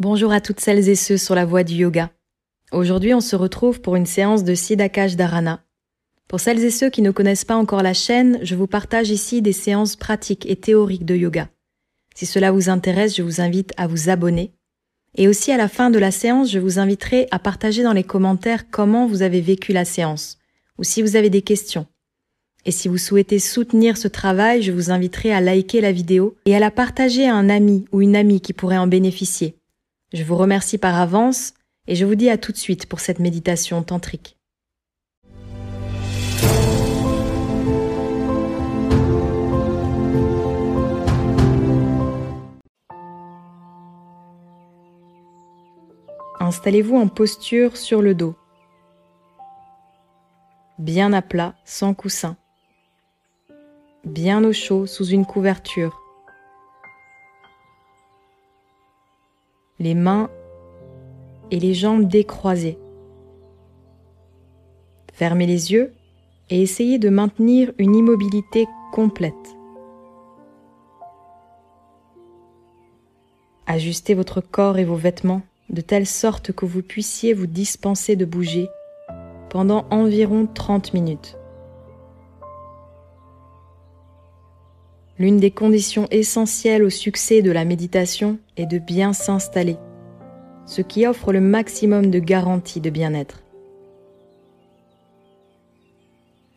Bonjour à toutes celles et ceux sur la voie du yoga. Aujourd'hui, on se retrouve pour une séance de Siddhakash Dharana. Pour celles et ceux qui ne connaissent pas encore la chaîne, je vous partage ici des séances pratiques et théoriques de yoga. Si cela vous intéresse, je vous invite à vous abonner. Et aussi à la fin de la séance, je vous inviterai à partager dans les commentaires comment vous avez vécu la séance, ou si vous avez des questions. Et si vous souhaitez soutenir ce travail, je vous inviterai à liker la vidéo et à la partager à un ami ou une amie qui pourrait en bénéficier. Je vous remercie par avance et je vous dis à tout de suite pour cette méditation tantrique. Installez-vous en posture sur le dos, bien à plat, sans coussin, bien au chaud sous une couverture. Les mains et les jambes décroisées. Fermez les yeux et essayez de maintenir une immobilité complète. Ajustez votre corps et vos vêtements de telle sorte que vous puissiez vous dispenser de bouger pendant environ 30 minutes. L'une des conditions essentielles au succès de la méditation est de bien s'installer, ce qui offre le maximum de garantie de bien-être.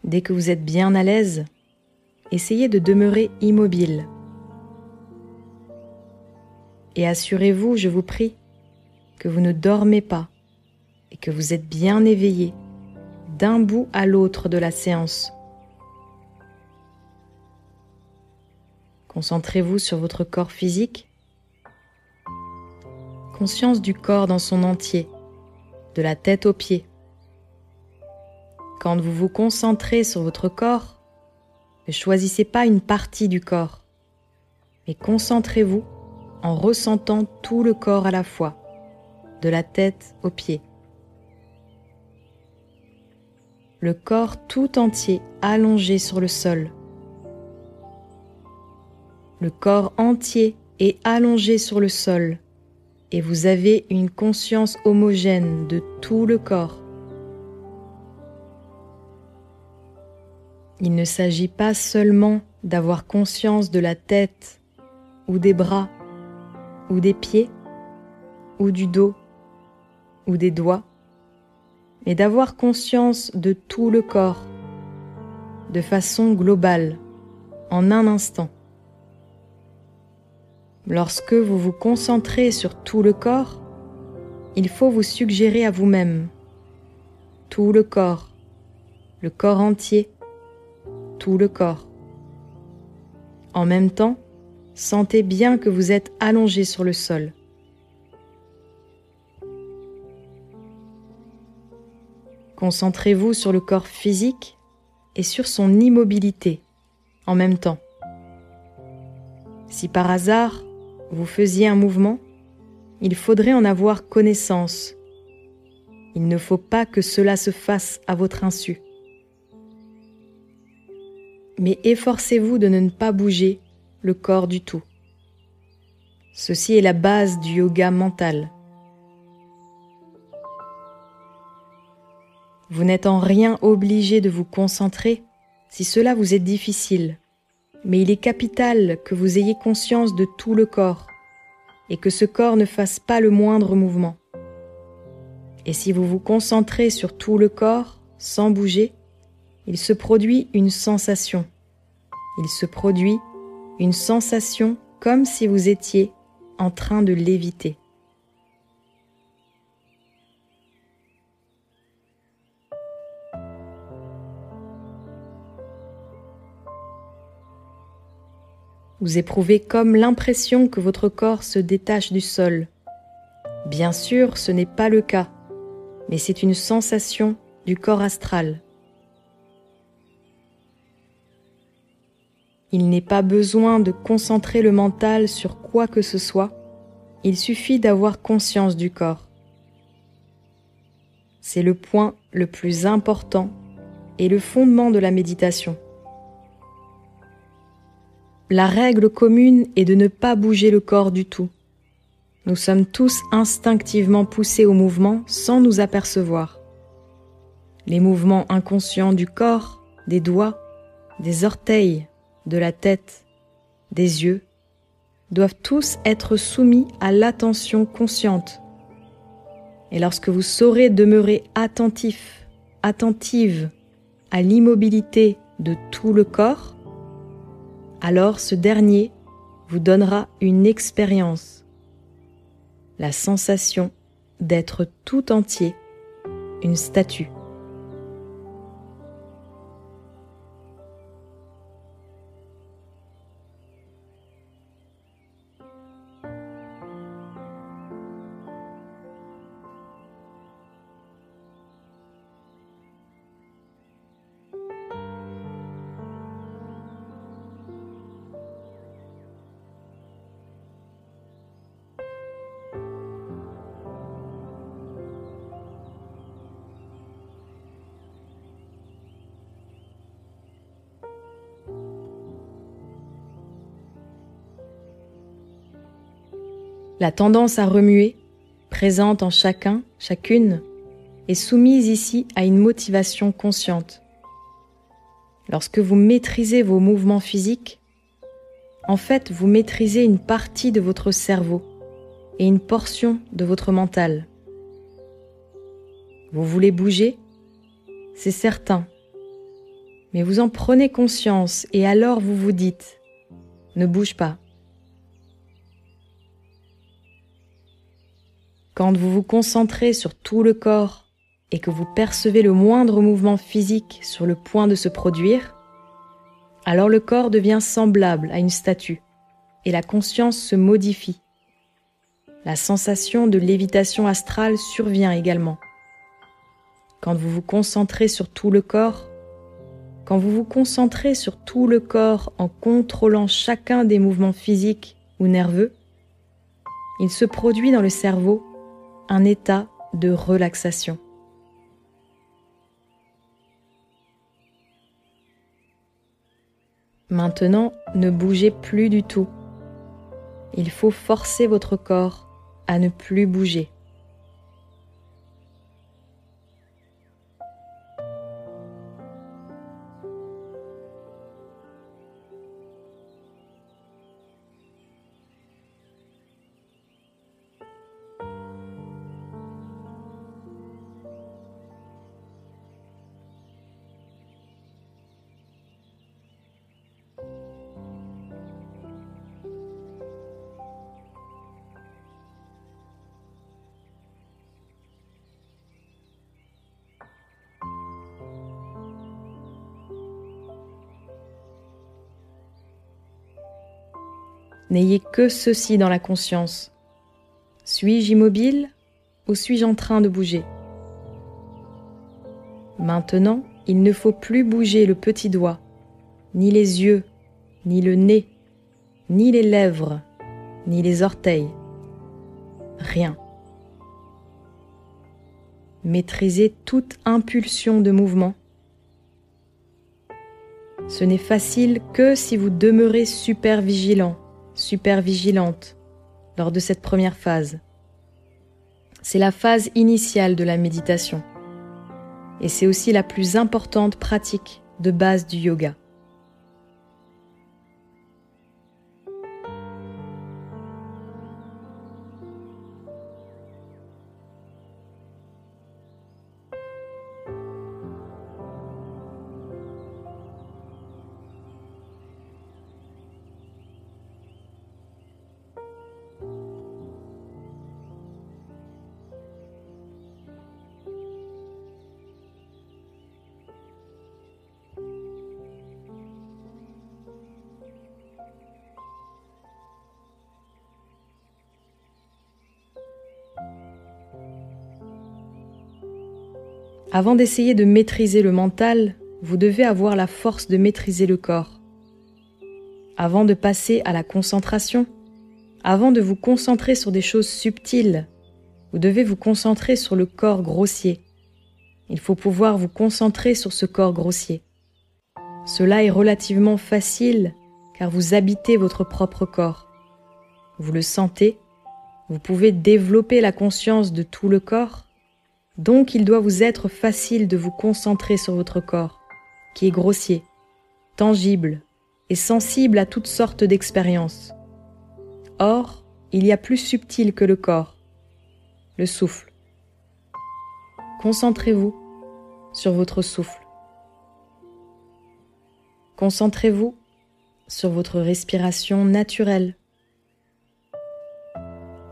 Dès que vous êtes bien à l'aise, essayez de demeurer immobile. Et assurez-vous, je vous prie, que vous ne dormez pas et que vous êtes bien éveillé d'un bout à l'autre de la séance Concentrez-vous sur votre corps physique. Conscience du corps dans son entier, de la tête aux pieds. Quand vous vous concentrez sur votre corps, ne choisissez pas une partie du corps, mais concentrez-vous en ressentant tout le corps à la fois, de la tête aux pieds. Le corps tout entier allongé sur le sol le corps entier est allongé sur le sol et vous avez une conscience homogène de tout le corps. Il ne s'agit pas seulement d'avoir conscience de la tête ou des bras ou des pieds ou du dos ou des doigts, mais d'avoir conscience de tout le corps de façon globale en un instant. Lorsque vous vous concentrez sur tout le corps, il faut vous suggérer à vous-même tout le corps, le corps entier, tout le corps. En même temps, sentez bien que vous êtes allongé sur le sol. Concentrez-vous sur le corps physique et sur son immobilité en même temps. Si par hasard vous faisiez un mouvement, il faudrait en avoir connaissance. Il ne faut pas que cela se fasse à votre insu. Mais efforcez-vous de ne pas bouger le corps du tout. Ceci est la base du yoga mental. Vous n'êtes en rien obligé de vous concentrer si cela vous est difficile mais il est capital que vous ayez conscience de tout le corps et que ce corps ne fasse pas le moindre mouvement. Et si vous vous concentrez sur tout le corps sans bouger, il se produit une sensation. Il se produit une sensation comme si vous étiez en train de léviter. Vous éprouvez comme l'impression que votre corps se détache du sol. Bien sûr, ce n'est pas le cas, mais c'est une sensation du corps astral. Il n'est pas besoin de concentrer le mental sur quoi que ce soit, il suffit d'avoir conscience du corps. C'est le point le plus important et le fondement de la méditation. La règle commune est de ne pas bouger le corps du tout. Nous sommes tous instinctivement poussés au mouvement sans nous apercevoir. Les mouvements inconscients du corps, des doigts, des orteils, de la tête, des yeux, doivent tous être soumis à l'attention consciente. Et lorsque vous saurez demeurer attentif, attentive à l'immobilité de tout le corps, alors ce dernier vous donnera une expérience, la sensation d'être tout entier, une statue. La tendance à remuer, présente en chacun, chacune, est soumise ici à une motivation consciente. Lorsque vous maîtrisez vos mouvements physiques, en fait, vous maîtrisez une partie de votre cerveau et une portion de votre mental. Vous voulez bouger C'est certain. Mais vous en prenez conscience et alors vous vous dites, ne bouge pas. Quand vous vous concentrez sur tout le corps et que vous percevez le moindre mouvement physique sur le point de se produire, alors le corps devient semblable à une statue et la conscience se modifie. La sensation de lévitation astrale survient également. Quand vous vous concentrez sur tout le corps, quand vous vous concentrez sur tout le corps en contrôlant chacun des mouvements physiques ou nerveux, il se produit dans le cerveau un état de relaxation. Maintenant, ne bougez plus du tout. Il faut forcer votre corps à ne plus bouger. N'ayez que ceci dans la conscience. Suis-je immobile ou suis-je en train de bouger? Maintenant, il ne faut plus bouger le petit doigt, ni les yeux, ni le nez, ni les lèvres, ni les orteils. Rien. Maîtrisez toute impulsion de mouvement. Ce n'est facile que si vous demeurez super vigilant super vigilante lors de cette première phase. C'est la phase initiale de la méditation. Et c'est aussi la plus importante pratique de base du yoga. Avant d'essayer de maîtriser le mental, vous devez avoir la force de maîtriser le corps. Avant de passer à la concentration, avant de vous concentrer sur des choses subtiles, vous devez vous concentrer sur le corps grossier. Il faut pouvoir vous concentrer sur ce corps grossier. Cela est relativement facile car vous habitez votre propre corps. Vous le sentez Vous pouvez développer la conscience de tout le corps, donc il doit vous être facile de vous concentrer sur votre corps, qui est grossier, tangible et sensible à toutes sortes d'expériences. Or, il y a plus subtil que le corps, le souffle. Concentrez-vous sur votre souffle. Concentrez-vous sur votre respiration naturelle.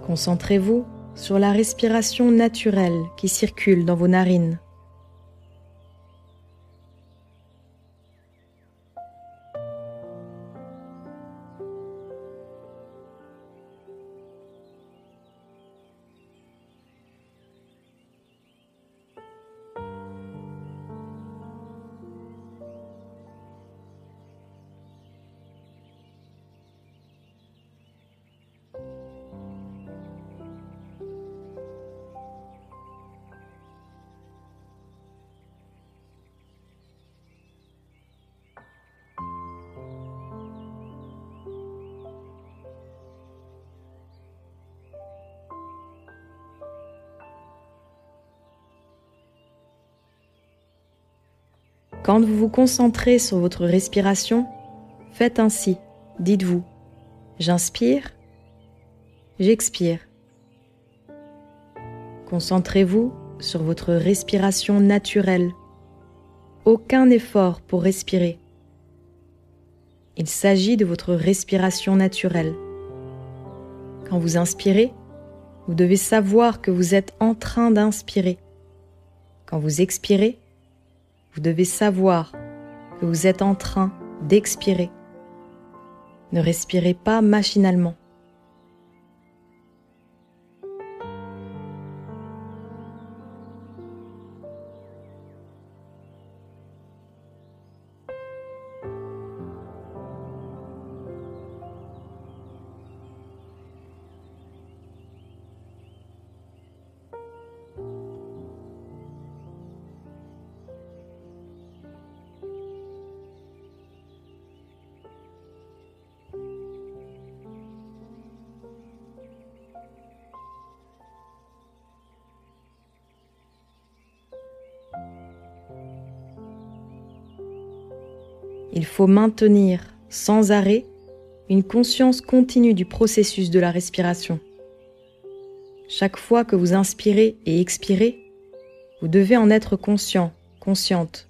Concentrez-vous sur la respiration naturelle qui circule dans vos narines. Quand vous vous concentrez sur votre respiration, faites ainsi. Dites-vous, j'inspire, j'expire. Concentrez-vous sur votre respiration naturelle. Aucun effort pour respirer. Il s'agit de votre respiration naturelle. Quand vous inspirez, vous devez savoir que vous êtes en train d'inspirer. Quand vous expirez, vous devez savoir que vous êtes en train d'expirer. Ne respirez pas machinalement. Il faut maintenir sans arrêt une conscience continue du processus de la respiration. Chaque fois que vous inspirez et expirez, vous devez en être conscient, consciente.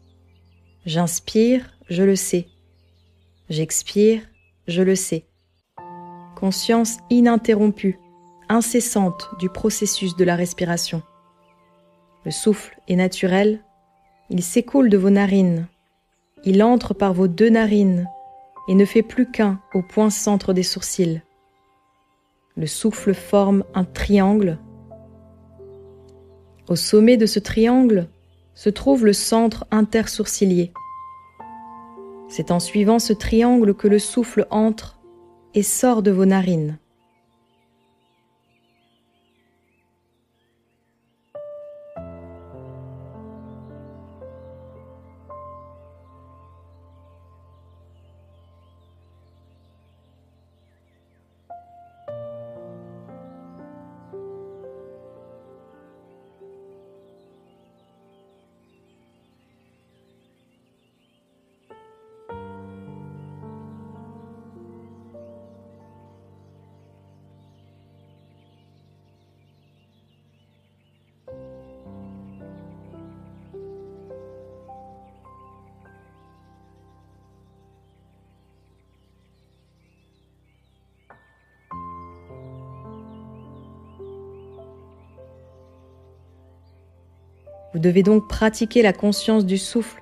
J'inspire, je le sais. J'expire, je le sais. Conscience ininterrompue, incessante du processus de la respiration. Le souffle est naturel, il s'écoule de vos narines il entre par vos deux narines et ne fait plus qu'un au point centre des sourcils. Le souffle forme un triangle. Au sommet de ce triangle se trouve le centre intersourcilier. C'est en suivant ce triangle que le souffle entre et sort de vos narines. Vous devez donc pratiquer la conscience du souffle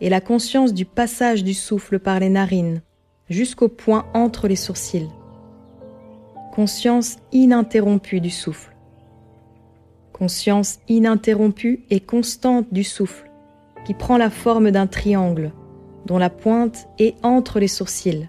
et la conscience du passage du souffle par les narines jusqu'au point entre les sourcils. Conscience ininterrompue du souffle. Conscience ininterrompue et constante du souffle qui prend la forme d'un triangle dont la pointe est entre les sourcils.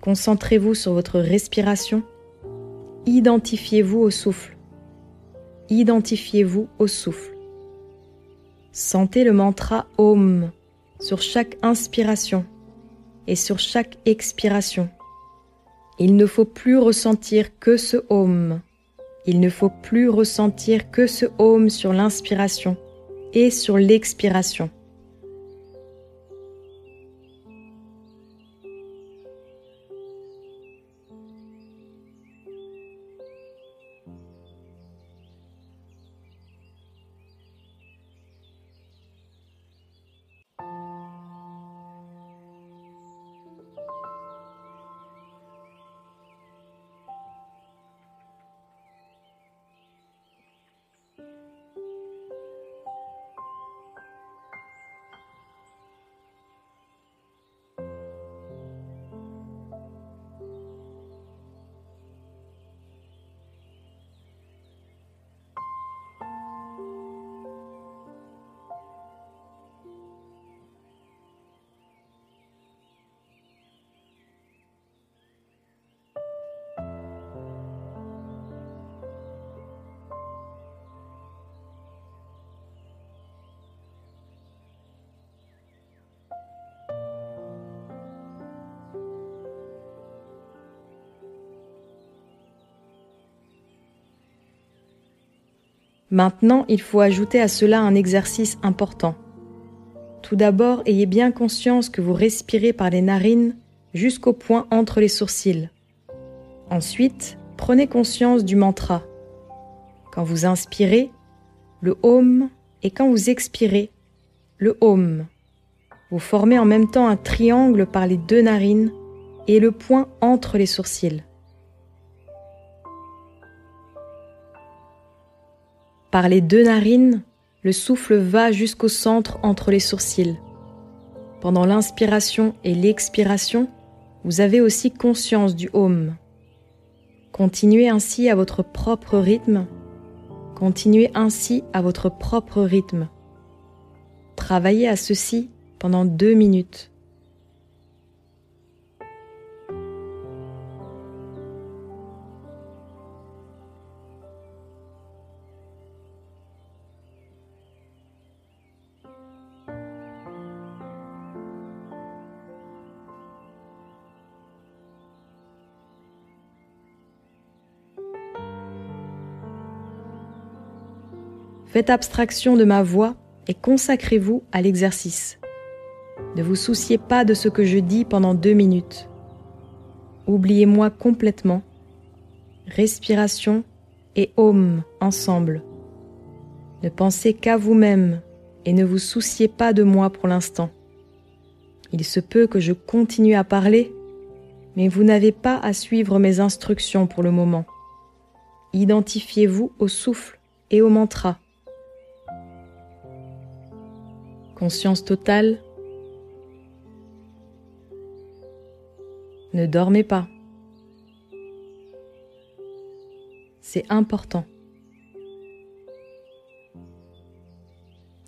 Concentrez-vous sur votre respiration. Identifiez-vous au souffle. Identifiez-vous au souffle. Sentez le mantra Om sur chaque inspiration et sur chaque expiration. Il ne faut plus ressentir que ce Om. Il ne faut plus ressentir que ce Om sur l'inspiration et sur l'expiration. Maintenant, il faut ajouter à cela un exercice important. Tout d'abord, ayez bien conscience que vous respirez par les narines jusqu'au point entre les sourcils. Ensuite, prenez conscience du mantra. Quand vous inspirez, le Om, et quand vous expirez, le Om. Vous formez en même temps un triangle par les deux narines et le point entre les sourcils. Par les deux narines, le souffle va jusqu'au centre entre les sourcils. Pendant l'inspiration et l'expiration, vous avez aussi conscience du Om. Continuez ainsi à votre propre rythme. Continuez ainsi à votre propre rythme. Travaillez à ceci pendant deux minutes. Faites abstraction de ma voix et consacrez-vous à l'exercice. Ne vous souciez pas de ce que je dis pendant deux minutes. Oubliez-moi complètement. Respiration et Om ensemble. Ne pensez qu'à vous-même et ne vous souciez pas de moi pour l'instant. Il se peut que je continue à parler, mais vous n'avez pas à suivre mes instructions pour le moment. Identifiez-vous au souffle et au mantra. Conscience totale. Ne dormez pas. C'est important.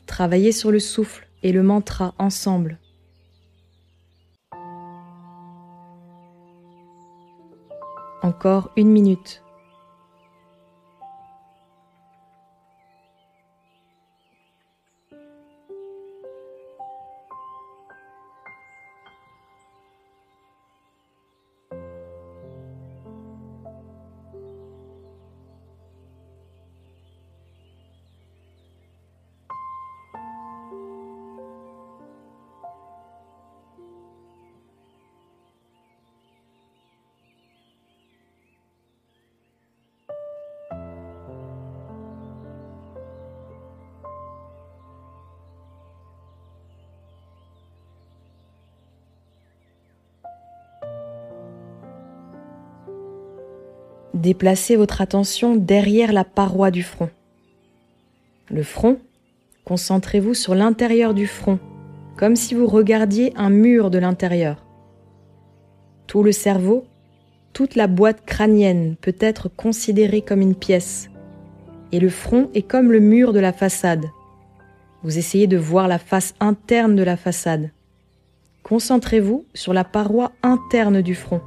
Travaillez sur le souffle et le mantra ensemble. Encore une minute. Déplacez votre attention derrière la paroi du front. Le front, concentrez-vous sur l'intérieur du front, comme si vous regardiez un mur de l'intérieur. Tout le cerveau, toute la boîte crânienne peut être considérée comme une pièce, et le front est comme le mur de la façade. Vous essayez de voir la face interne de la façade. Concentrez-vous sur la paroi interne du front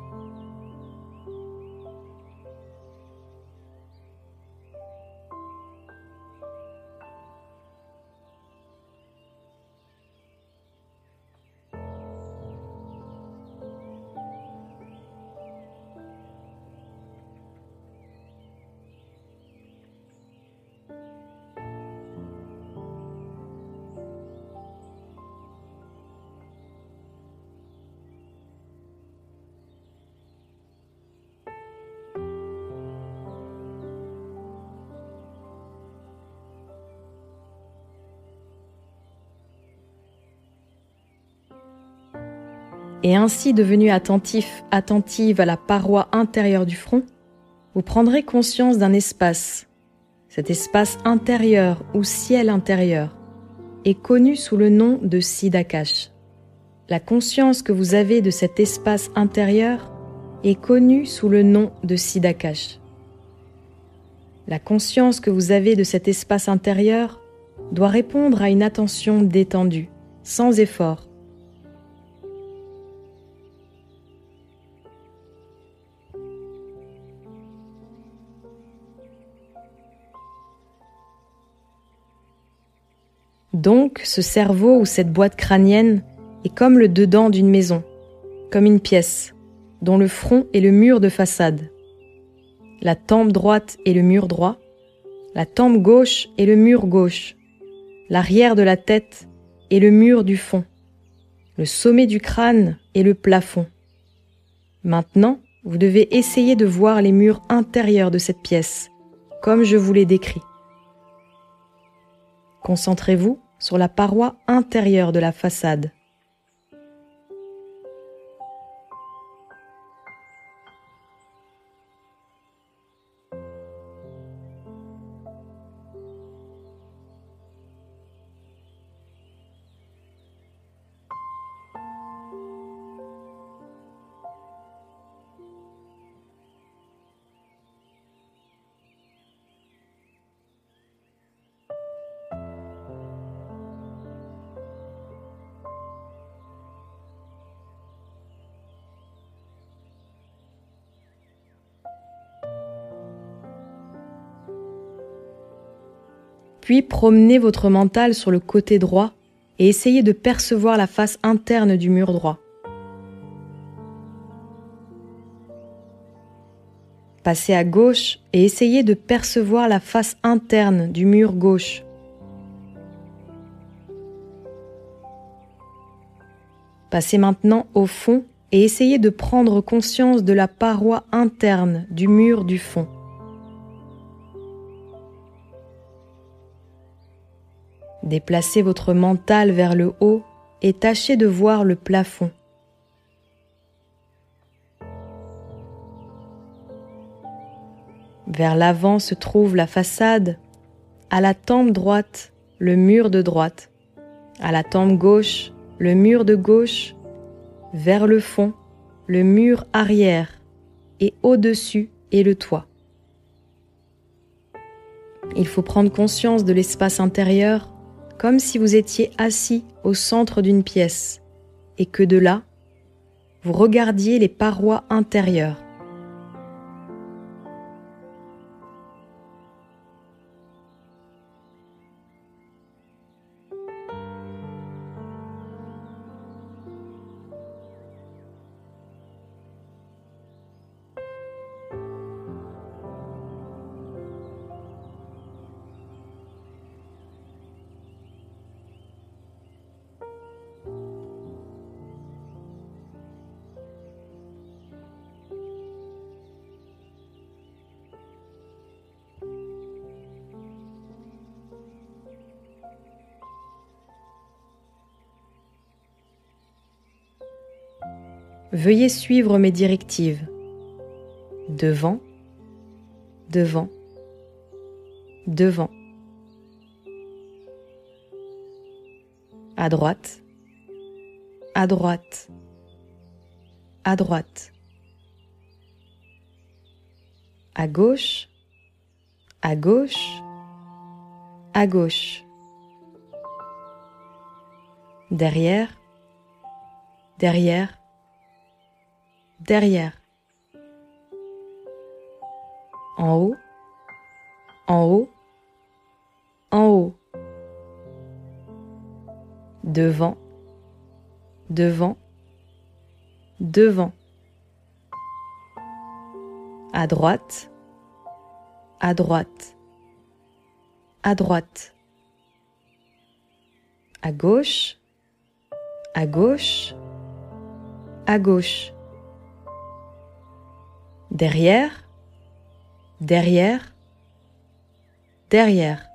et ainsi devenu attentif, attentive à la paroi intérieure du front, vous prendrez conscience d'un espace. Cet espace intérieur ou ciel intérieur est connu sous le nom de Siddhakash. La conscience que vous avez de cet espace intérieur est connue sous le nom de Siddhakash. La conscience que vous avez de cet espace intérieur doit répondre à une attention détendue, sans effort, Donc, ce cerveau ou cette boîte crânienne est comme le dedans d'une maison, comme une pièce, dont le front est le mur de façade. La tempe droite est le mur droit, la tempe gauche est le mur gauche, l'arrière de la tête est le mur du fond, le sommet du crâne est le plafond. Maintenant, vous devez essayer de voir les murs intérieurs de cette pièce, comme je vous l'ai décrit. Concentrez-vous sur la paroi intérieure de la façade. Puis promenez votre mental sur le côté droit et essayez de percevoir la face interne du mur droit. Passez à gauche et essayez de percevoir la face interne du mur gauche. Passez maintenant au fond et essayez de prendre conscience de la paroi interne du mur du fond. Déplacez votre mental vers le haut et tâchez de voir le plafond. Vers l'avant se trouve la façade, à la tempe droite, le mur de droite, à la tempe gauche, le mur de gauche, vers le fond, le mur arrière, et au-dessus est le toit. Il faut prendre conscience de l'espace intérieur comme si vous étiez assis au centre d'une pièce et que de là, vous regardiez les parois intérieures. Veuillez suivre mes directives. Devant, devant, devant. À droite, à droite, à droite. À gauche, à gauche, à gauche. Derrière, derrière, derrière. En haut, en haut, en haut. Devant, devant, devant. À droite, à droite, à droite. À gauche, à gauche, à gauche derrière, derrière, derrière.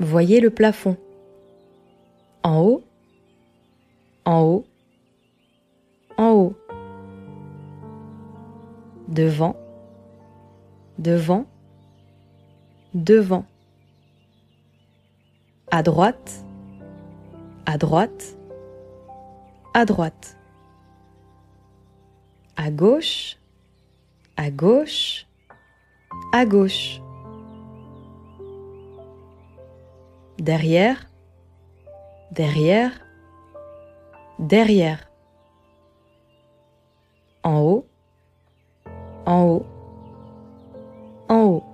Voyez le plafond. En haut, en haut, en haut, devant, devant, devant, à droite, à droite, à droite, à gauche, à gauche, à gauche, derrière, derrière, derrière, en haut, en haut, en haut.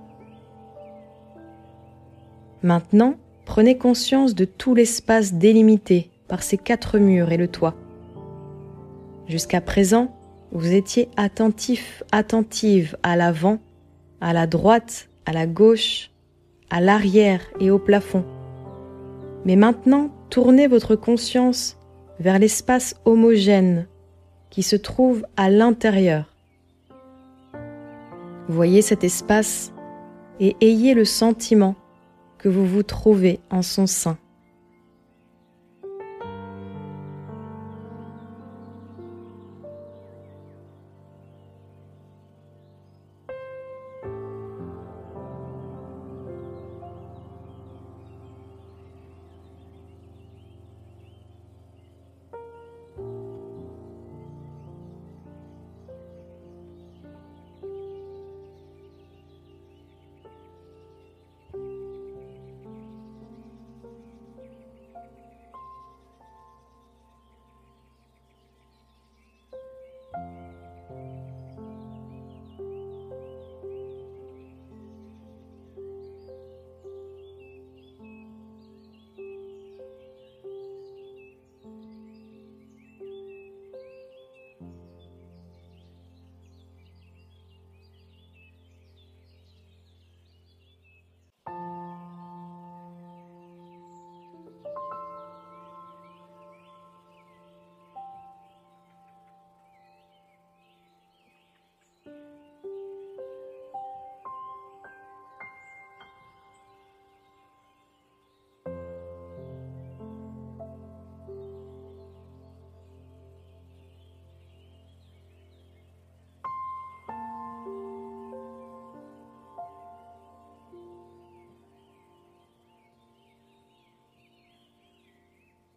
Maintenant, prenez conscience de tout l'espace délimité par ces quatre murs et le toit. Jusqu'à présent, vous étiez attentif, attentive à l'avant, à la droite, à la gauche, à l'arrière et au plafond. Mais maintenant, tournez votre conscience vers l'espace homogène qui se trouve à l'intérieur. Voyez cet espace et ayez le sentiment que vous vous trouvez en son sein.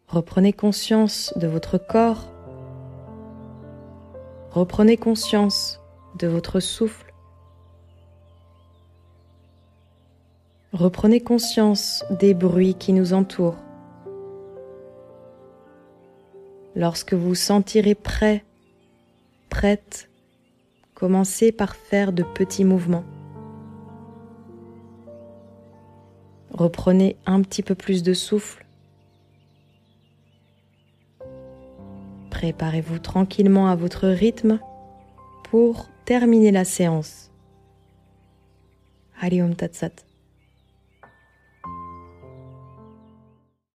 Reprenez conscience de votre corps. Reprenez conscience de votre souffle. Reprenez conscience des bruits qui nous entourent. Lorsque vous sentirez prêt, prête, commencez par faire de petits mouvements. Reprenez un petit peu plus de souffle. Préparez-vous tranquillement à votre rythme pour terminer la séance. Tatsat.